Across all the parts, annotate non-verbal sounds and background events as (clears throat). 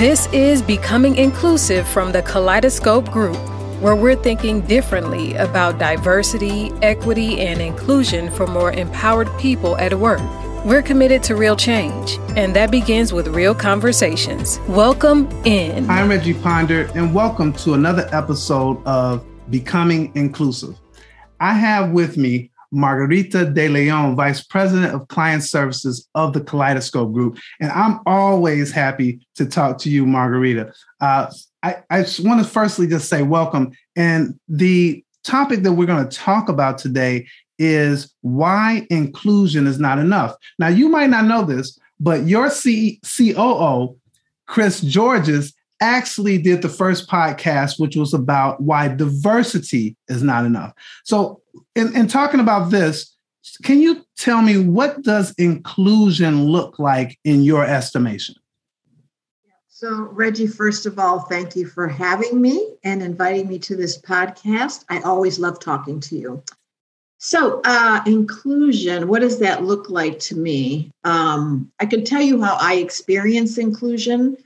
This is Becoming Inclusive from the Kaleidoscope Group, where we're thinking differently about diversity, equity, and inclusion for more empowered people at work. We're committed to real change, and that begins with real conversations. Welcome in. I'm Reggie Ponder, and welcome to another episode of Becoming Inclusive. I have with me Margarita De Leon, Vice President of Client Services of the Kaleidoscope Group. And I'm always happy to talk to you, Margarita. Uh, I, I just want to firstly just say welcome. And the topic that we're going to talk about today is why inclusion is not enough. Now, you might not know this, but your C- COO, Chris Georges, actually did the first podcast, which was about why diversity is not enough. So, in, in talking about this, can you tell me what does inclusion look like in your estimation? So, Reggie, first of all, thank you for having me and inviting me to this podcast. I always love talking to you. So, uh, inclusion, what does that look like to me? Um, I can tell you how I experience inclusion.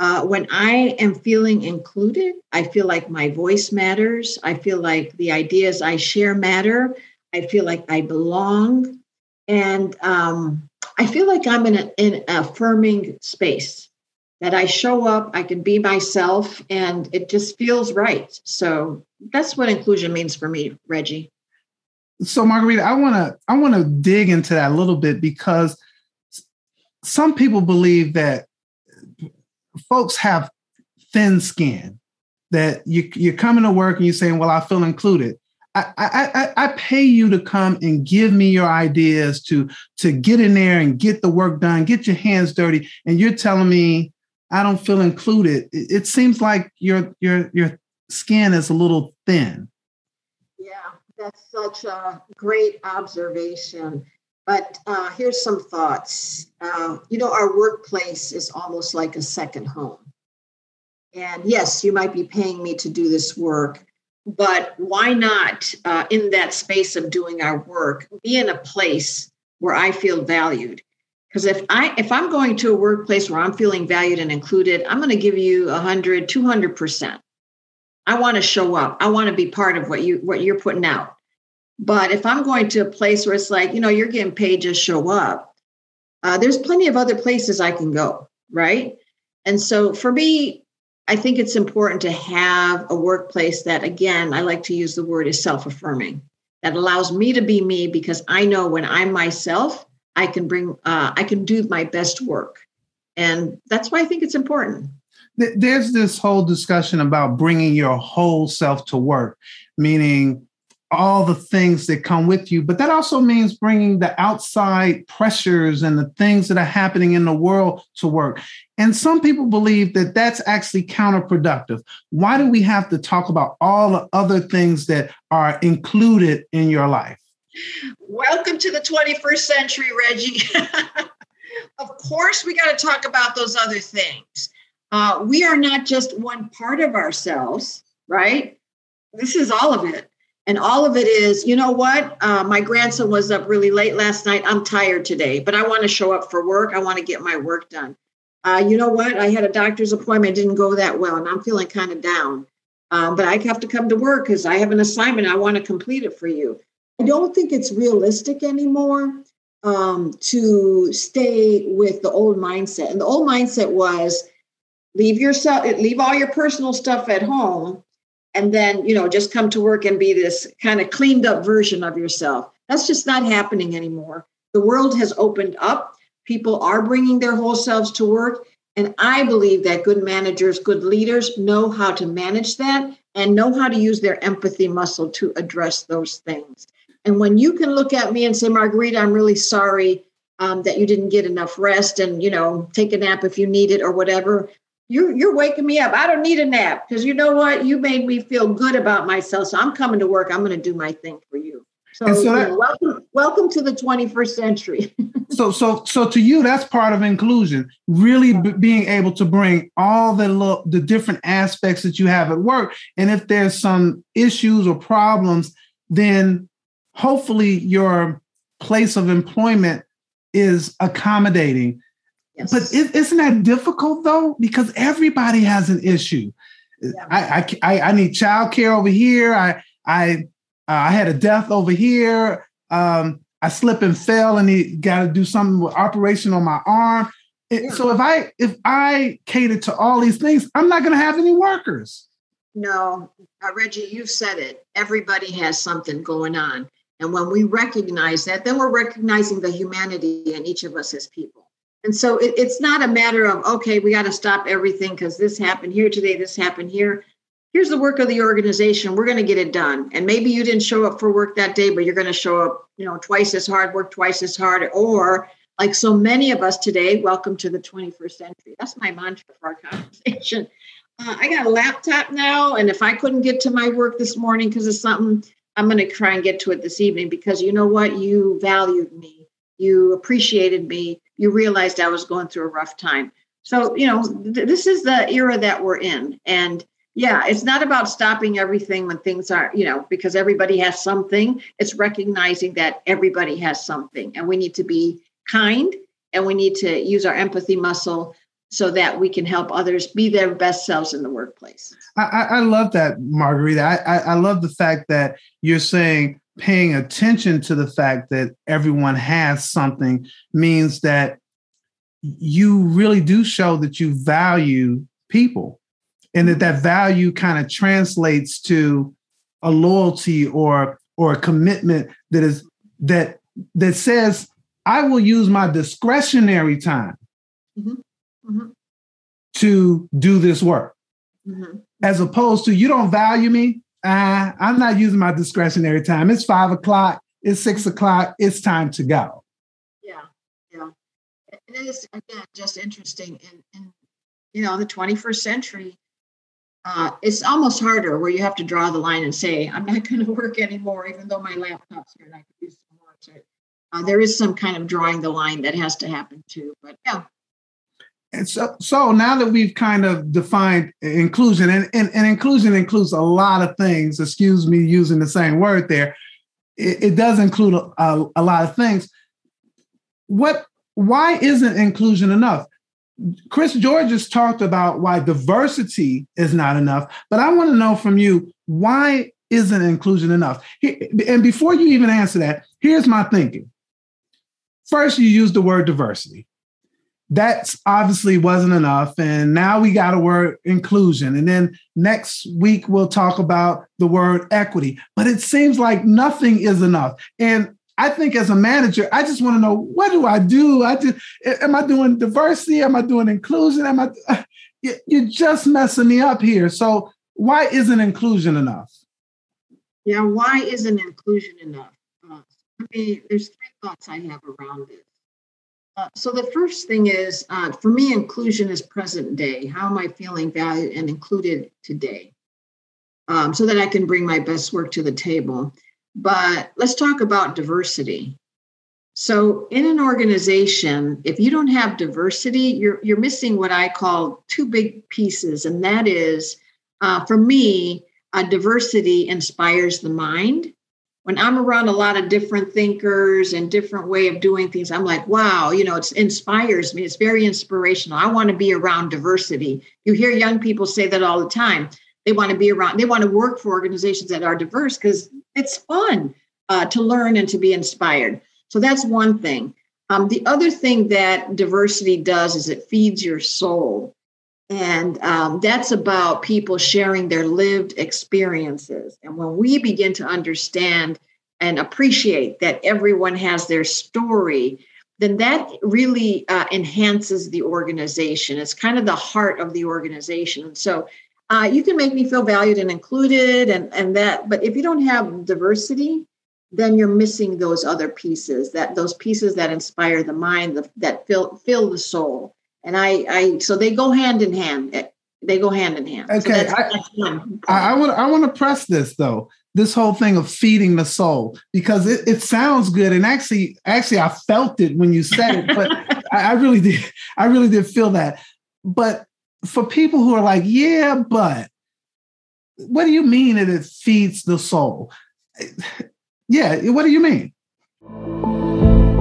Uh, when I am feeling included, I feel like my voice matters. I feel like the ideas I share matter. I feel like I belong. And um, I feel like I'm in, a, in an affirming space that I show up, I can be myself, and it just feels right. So that's what inclusion means for me, Reggie. So Margarita, I want to I want to dig into that a little bit because some people believe that folks have thin skin that you, you're coming to work and you're saying, well, I feel included. I, I, I, pay you to come and give me your ideas to, to get in there and get the work done, get your hands dirty. And you're telling me I don't feel included. It, it seems like your, your, your skin is a little thin. Yeah, that's such a great observation. But uh, here's some thoughts. Uh, you know, our workplace is almost like a second home. And yes, you might be paying me to do this work, but why not, uh, in that space of doing our work, be in a place where I feel valued? Because if I if I'm going to a workplace where I'm feeling valued and included, I'm going to give you 100, 200 percent. I want to show up. I want to be part of what you what you're putting out. But if I'm going to a place where it's like, you know, you're getting paid, just show up, uh, there's plenty of other places I can go, right? And so for me, I think it's important to have a workplace that, again, I like to use the word is self affirming, that allows me to be me because I know when I'm myself, I can bring, uh, I can do my best work. And that's why I think it's important. There's this whole discussion about bringing your whole self to work, meaning all the things that come with you, but that also means bringing the outside pressures and the things that are happening in the world to work. And some people believe that that's actually counterproductive. Why do we have to talk about all the other things that are included in your life? Welcome to the 21st century, Reggie. (laughs) of course, we got to talk about those other things. Uh, we are not just one part of ourselves, right? This is all of it. And all of it is, you know what? Uh, my grandson was up really late last night. I'm tired today, but I want to show up for work. I want to get my work done. Uh, you know what? I had a doctor's appointment, didn't go that well, and I'm feeling kind of down. Um, but I have to come to work because I have an assignment. I want to complete it for you. I don't think it's realistic anymore um, to stay with the old mindset. And the old mindset was leave yourself, leave all your personal stuff at home and then you know just come to work and be this kind of cleaned up version of yourself. That's just not happening anymore. The world has opened up. People are bringing their whole selves to work and i believe that good managers good leaders know how to manage that and know how to use their empathy muscle to address those things. And when you can look at me and say margarita i'm really sorry um, that you didn't get enough rest and you know take a nap if you need it or whatever you're you're waking me up. I don't need a nap because you know what? You made me feel good about myself. So I'm coming to work. I'm going to do my thing for you. So, so that, welcome, welcome to the 21st century. (laughs) so, so, so to you, that's part of inclusion. Really b- being able to bring all the lo- the different aspects that you have at work, and if there's some issues or problems, then hopefully your place of employment is accommodating Yes. But is, not that difficult though? Because everybody has an issue. Yeah. I, I, I need childcare over here. I I uh, I had a death over here. Um, I slip and fell, and he got to do something with operation on my arm. It, yeah. So if I if I cater to all these things, I'm not going to have any workers. No, uh, Reggie, you've said it. Everybody has something going on, and when we recognize that, then we're recognizing the humanity in each of us as people. And so it, it's not a matter of okay, we got to stop everything because this happened here today, this happened here. Here's the work of the organization we're going to get it done. And maybe you didn't show up for work that day but you're going to show up you know twice as hard work twice as hard or like so many of us today welcome to the 21st century. That's my mantra for our conversation. (laughs) Uh, i got a laptop now and if i couldn't get to my work this morning because of something i'm going to try and get to it this evening because you know what? You valued me. You appreciated me you realized i was going through a rough time. So you know th- this is the era that we're in. And yeah it's not about stopping everything when things are you know because everybody has something. It's recognizing that everybody has something and we need to be kind and we need to use our empathy muscle so that we can help others be their best selves in the workplace. I, I love that margarita I, I love the fact that you're saying paying attention to the fact that everyone has something means that you really do show that you value people and that that value kind of translates to a loyalty or or a commitment that is that that says I will use my discretionary time mm-hmm. Mm-hmm. to do this work, mm-hmm. as opposed to you don't value me. Uh, I'm not using my discretionary time. It's five o'clock. It's six o'clock. It's time to go. Yeah, yeah. And It is again just interesting in, in you know the 21st century uh, it's almost harder where you have to draw the line and say, I'm not (laughs) going to work anymore, even though my laptop's here and I could use some more. So, uh, there is some kind of drawing the line that has to happen too. But yeah. And so, so now that we've kind of defined inclusion, and, and, and inclusion includes a lot of things, excuse me using the same word there, it, it does include a, a, lot of things. What, why isn't inclusion enough? Chris George has talked about why diversity is not enough, but I want to know from you why isn't inclusion enough? And before you even answer that, here's my thinking. First, you use the word diversity. That obviously wasn't enough. And now we got a word inclusion. And then next week, we'll talk about the word equity. But it seems like nothing is enough. And I think as a manager, I just want to know what do I do? I just am I doing diversity? Am I doing inclusion? Am I (sighs) you're just messing me up here. So why isn't inclusion enough? Yeah, why isn't inclusion enough? Uh, I mean, there's three thoughts I have around it. Uh, so the first thing is, uh, for me, inclusion is present day. How am I feeling valued and included today? Um, so that I can bring my best work to the table. But let's talk about diversity. So, in an organization, if you don't have diversity, you're, you're missing what I call two big pieces. And that is, uh, for me, diversity inspires the mind. When I'm around a lot of different thinkers and different way of doing things, I'm like, wow, you know, it inspires me. It's very inspirational. I want to be around diversity. You hear young people say that all the time. They want to be around, they want to work for organizations that are diverse because it's fun uh, to learn and to be inspired. So that's one thing. Um, the other thing that diversity does is it feeds your soul. And um, that's about people sharing their lived experiences. And when we begin to understand and appreciate that everyone has their story, then that really uh, enhances the organization. It's kind of the heart of the organization. And so uh, you can make me feel valued and included and and that but if you don't have diversity then you're missing those other pieces that those pieces that inspire the mind the, that fill fill the soul and i i so they go hand in hand. Eh, they go hand in hand. Okay so that's, I, that's I, I want i want to press this though this whole thing of feeding the soul because it, it sounds good and actually actually i felt it when you said it but (laughs) I, I really did i really did feel that. But for people who are like, yeah, but what do you mean that it feeds the soul? Yeah, what do you mean?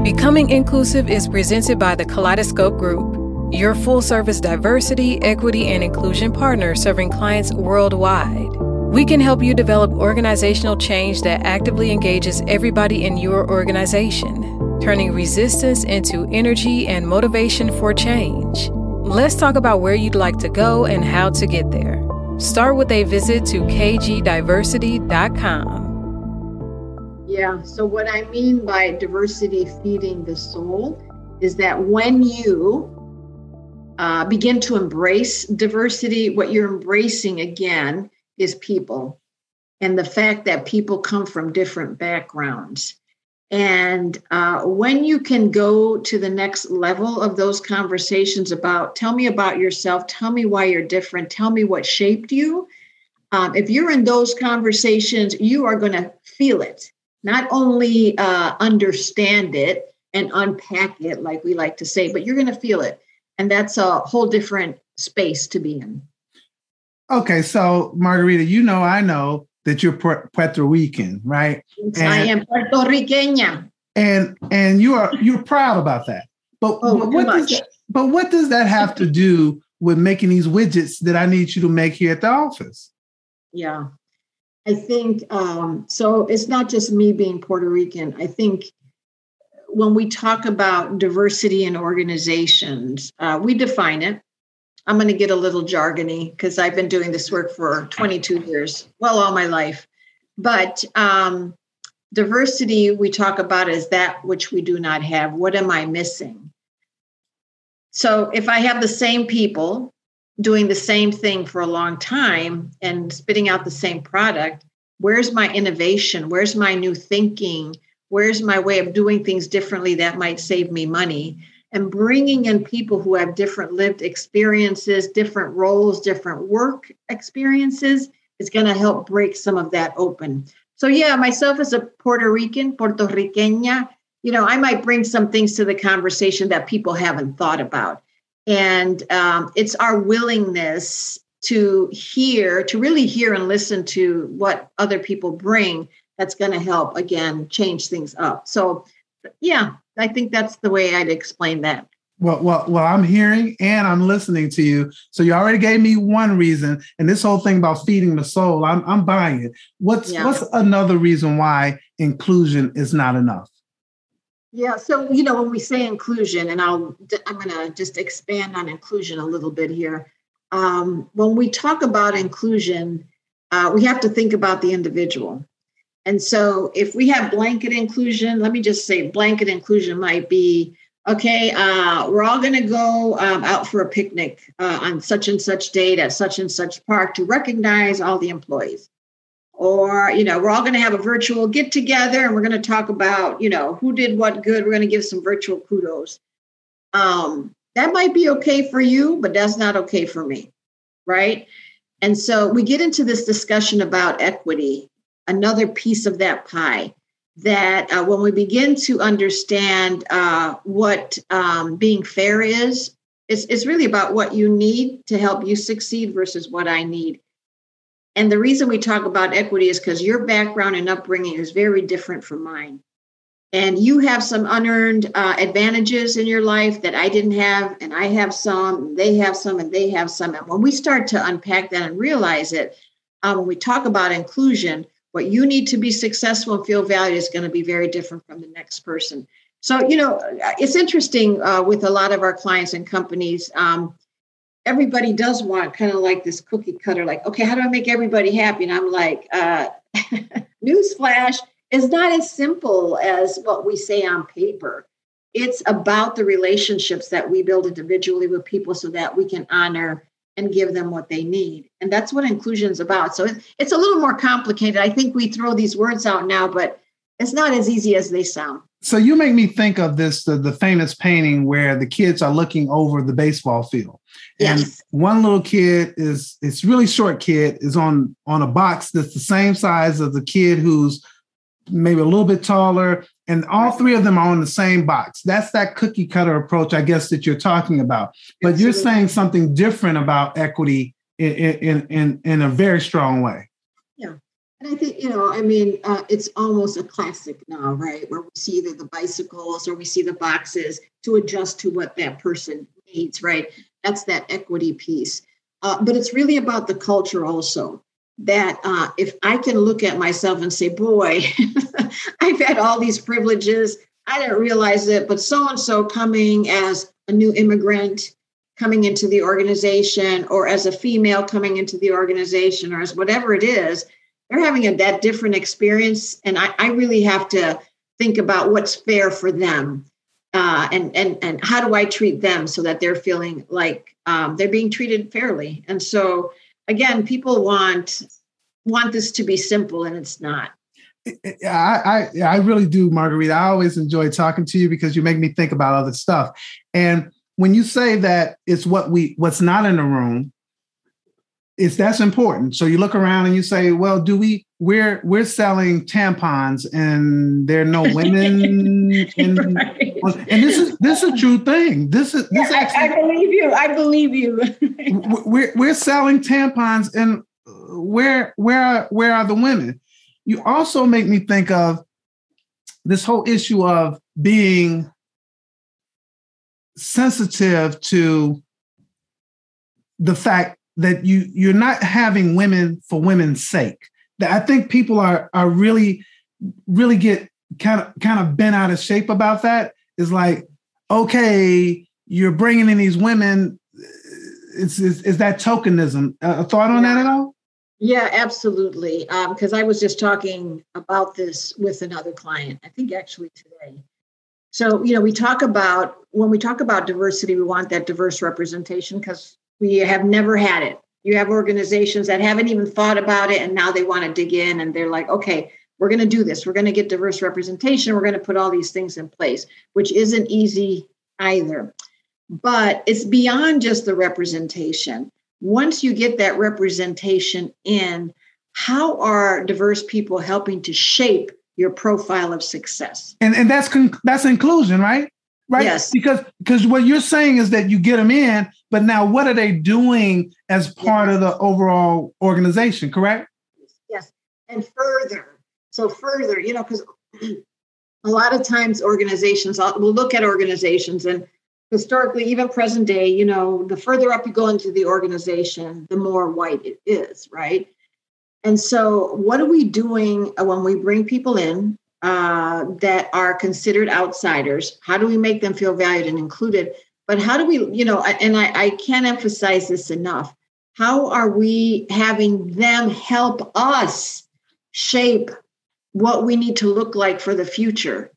Becoming Inclusive is presented by the Kaleidoscope Group your full service diversity, equity, and inclusion partner serving clients worldwide. We can help you develop organizational change that actively engages everybody in your organization, turning resistance into energy and motivation for change. Let's talk about where you'd like to go and how to get there. Start with a visit to kgdiversity.com. Yeah, so what I mean by diversity feeding the soul is that when you uh, begin to embrace diversity, what you're embracing again is people and the fact that people come from different backgrounds. And uh, when you can go to the next level of those conversations about, tell me about yourself, tell me why you're different, tell me what shaped you. Um, if you're in those conversations, you are going to feel it, not only uh, understand it and unpack it, like we like to say, but you're going to feel it. And that's a whole different space to be in. Okay, so Margarita, you know, I know that you're Puerto Rican, right? And, I am Puerto Riqueña. And and you are you're proud about that. But, oh, what does that, but what does that have to do with making these widgets that I need you to make here at the office? Yeah. I think um, so. It's not just me being Puerto Rican. I think when we talk about diversity in organizations, uh, we define it. I'm going to get a little jargony because I've been doing this work for 22 years, well, all my life. But um, diversity, we talk about as that which we do not have. What am I missing? So if I have the same people doing the same thing for a long time and spitting out the same product, where's my innovation? Where's my new thinking? Where's my way of doing things differently that might save me money? and bringing in people who have different lived experiences, different roles, different work experiences is going to help break some of that open. So, yeah, myself as a Puerto Rican, Puerto Riqueña, you know, I might bring some things to the conversation that people haven't thought about. And um, it's our willingness to hear, to really hear and listen to what other people bring that's going to help, again, change things up. So, yeah, I think that's the way I'd explain that. Well, well, well, I'm hearing and I'm listening to you. So you already gave me one reason, and this whole thing about feeding the soul, I'm I'm buying it. What's yeah. what's another reason why inclusion is not enough? Yeah, so you know when we say inclusion, and I'll I'm going to just expand on inclusion a little bit here. Um, when we talk about inclusion, uh, we have to think about the individual. And so if we have blanket inclusion, let me just say blanket inclusion might be okay, uh, we're all going to go um, out for a picnic uh, on such and such date at such and such park to recognize all the employees. Or, you know, we're all going to have a virtual get together and we're going to talk about, you know, who did what good. We're going to give some virtual kudos. Um, that might be okay for you, but that's not okay for me. Right. And so we get into this discussion about equity another piece of that pie that uh, when we begin to understand uh, what um, being fair is, it's, it's really about what you need to help you succeed versus what I need. And the reason we talk about equity is because your background and upbringing is very different from mine. And you have some unearned uh, advantages in your life that I didn't have, and I have some, they have some, and they have some. And when we start to unpack that and realize it, uh, when we talk about inclusion, what you need to be successful and feel valued is going to be very different from the next person. So, you know, it's interesting uh, with a lot of our clients and companies. Um, everybody does want kind of like this cookie cutter, like, okay, how do I make everybody happy? And I'm like, uh, (laughs) newsflash, is not as simple as what we say on paper. It's about the relationships that we build individually with people so that we can honor and give them what they need. And that's what inclusion is about. So it's a little more complicated. I think we throw these words out now, but it's not as easy as they sound. So you make me think of this the, the famous painting where the kids are looking over the baseball field. And yes. one little kid is it's really short kid is on on a box that's the same size as the kid who's maybe a little bit taller and all three of them are on the same box. That's that cookie cutter approach, I guess, that you're talking about. But Absolutely. you're saying something different about equity in, in, in, in a very strong way. Yeah. And I think, you know, I mean, uh, it's almost a classic now, right? Where we see either the bicycles or we see the boxes to adjust to what that person needs, right? That's that equity piece. Uh, but it's really about the culture also. That uh, if I can look at myself and say, boy, (laughs) I've had all these privileges, I didn't realize it, but so and so coming as a new immigrant coming into the organization, or as a female coming into the organization, or as whatever it is, they're having a that different experience. And I, I really have to think about what's fair for them uh, and and and how do I treat them so that they're feeling like um, they're being treated fairly. And so again, people want want this to be simple, and it's not. I, I I really do, Margarita. I always enjoy talking to you because you make me think about other stuff. And when you say that it's what we what's not in the room, it's that's important. So you look around and you say, well, do we we're we're selling tampons and there are no (laughs) women in, right. and this is this is a true thing. This is this yeah, actually, I, I, believe you. I believe you. we're we're selling tampons and where where are, where are the women? You also make me think of this whole issue of being sensitive to the fact that you you're not having women for women's sake. That I think people are are really really get kind of kind of bent out of shape about that. Is like, okay, you're bringing in these women. Is is, is that tokenism? A thought on that at all? Yeah, absolutely. Because um, I was just talking about this with another client. I think actually today. So you know, we talk about when we talk about diversity, we want that diverse representation because we have never had it. You have organizations that haven't even thought about it and now they want to dig in and they're like, okay, we're going to do this. We're going to get diverse representation. We're going to put all these things in place, which isn't easy either. But it's beyond just the representation. Once you get that representation in, how are diverse people helping to shape your profile of success? And and that's con- that's inclusion, right? Right? Yes. Because because what you're saying is that you get them in, but now what are they doing as part yes. of the overall organization? Correct? Yes. And further, so further, you know, because (clears throat) a lot of times organizations uh, will look at organizations and historically, even present day, you know, the further up you go into the organization, the more white it is, right? And so, what are we doing uh, when we bring people in? Uh, that are considered outsiders? How do we make them feel valued and included? But how do we, you know, and I, I can't emphasize this enough. How are we having them help us shape what we need to look like for the future?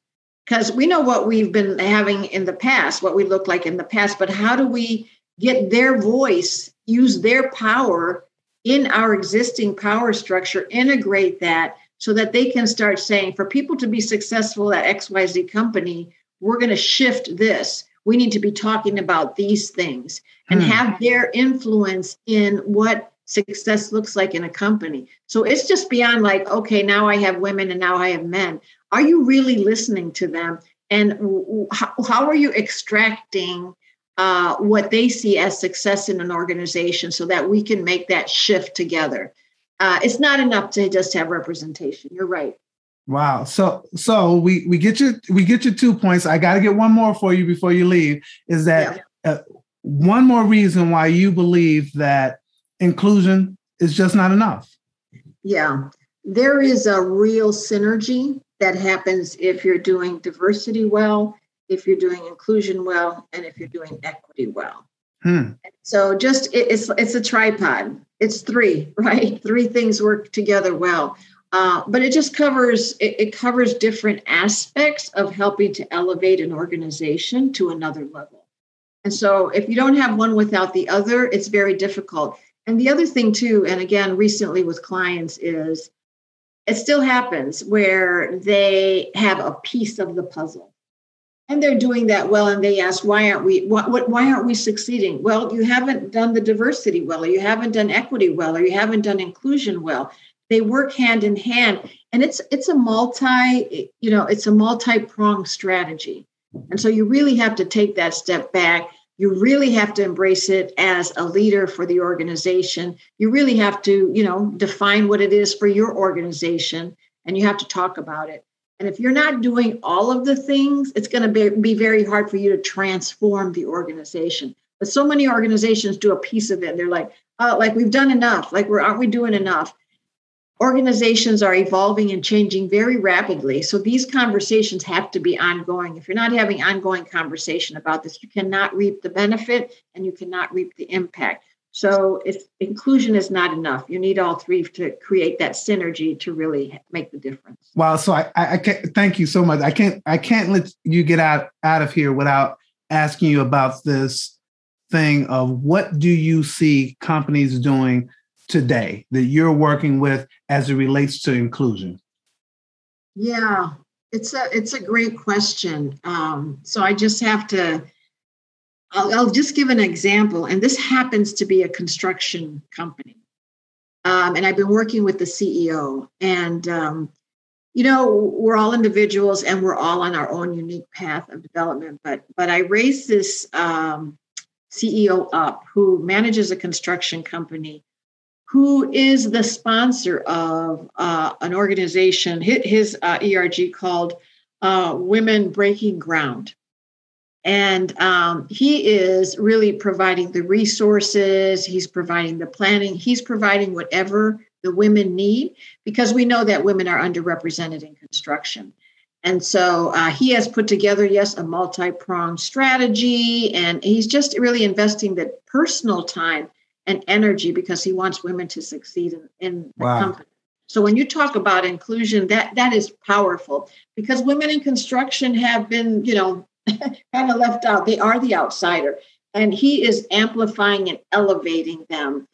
Because we know what we've been having in the past, what we look like in the past, but how do we get their voice, use their power in our existing power structure, integrate that, so that they can start saying for people to be successful at xyz company we're going to shift this. We need to be talking about these things and hmm. have their influence in what success looks like in a company. So it's just beyond like okay now i have women and now i have men. Are you really listening to them? And how, how are you extracting uh, what they see as success in an organization so that we can make that shift together uh, it's not enough to just have representation. You're right. Wow. So so we we get you we get you two points. I got to get one more for you before you leave. Is that yeah. uh, one more reason why you believe that inclusion is just not enough? Yeah, there is a real synergy that happens if you're doing diversity well, if you're doing inclusion well, and if you're doing equity well. Hmm. So just it, it's it's a tripod. It's three, (laughs) right? Three things work together well. Uh, but it just covers it, it covers different aspects of helping to elevate an organization to another level. And so if you don't have one without the other, it's very difficult. And the other thing too, and again, recently with clients is it still happens where they have a piece of the puzzle and they're doing that well and they ask why aren't we what, what, why aren't we succeeding? Well you haven't done the diversity well or you haven't done equity well or you haven't done inclusion well. They work hand in hand and it's it's a multi you know it's a multi-pronged strategy. And so you really have to take that step back. You really have to embrace it as a leader for the organization. You really have to you know define what it is for your organization and you have to talk about it and if you're not doing all of the things, it's going to be, be very hard for you to transform the organization. But so many organizations do a piece of it. They're like, oh, like we've done enough. Like we're aren't we doing enough? Organizations are evolving and changing very rapidly. So these conversations have to be ongoing. If you're not having ongoing conversation about this, you cannot reap the benefit and you cannot reap the impact. So if inclusion is not enough, you need all three to create that synergy to really make the difference. Wow. So I, I can't thank you so much. I can't I can't let you get out out of here without asking you about this thing of what do you see companies doing today that you're working with as it relates to inclusion? Yeah, it's a it's a great question. Um, so I just have to I'll, I'll, just give an example, and this happens to be a construction company. Um, and I've been working with the CEO, and um, you know we're all individuals, and we're all on our own unique path of development. But but I raised this um, CEO up who manages a construction company, who is the sponsor of uh, an organization, his, uh, ERG called uh, Women Breaking Ground. And um, he is really providing the resources, he's providing the planning, he's providing whatever the women need because we know that women are underrepresented in construction. And so uh, he has put together, yes, a multi pronged strategy, and he's just really investing the personal time and energy because he wants women to succeed in, in the wow. company. So when you talk about inclusion, that that is powerful because women in construction have been, you know, (laughs) kind of left out. They are the outsider. And he is amplifying and elevating them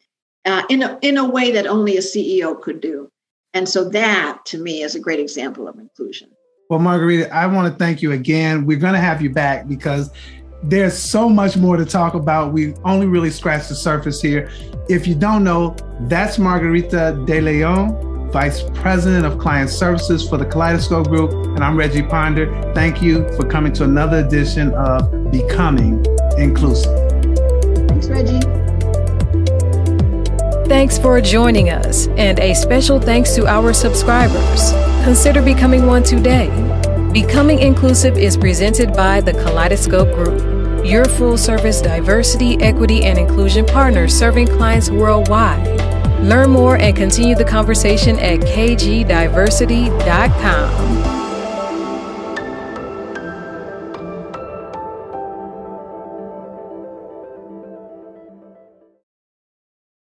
uh, in, a, in a way that only a CEO could do. And so that to me is a great example of inclusion. Well, Margarita, I want to thank you again. We're going to have you back because there's so much more to talk about. We've only really scratched the surface here. If you don't know, that's Margarita De Leon Vice President of Client Services for the Kaleidoscope Group. And I'm Reggie Ponder. Thank you for coming to another edition of Becoming Inclusive. Thanks, Reggie. Thanks for joining us, and a special thanks to our subscribers. Consider becoming one today. Becoming Inclusive is presented by the Kaleidoscope Group, your full service diversity, equity, and inclusion partner serving clients worldwide. Learn more and continue the conversation at kgdiversity.com.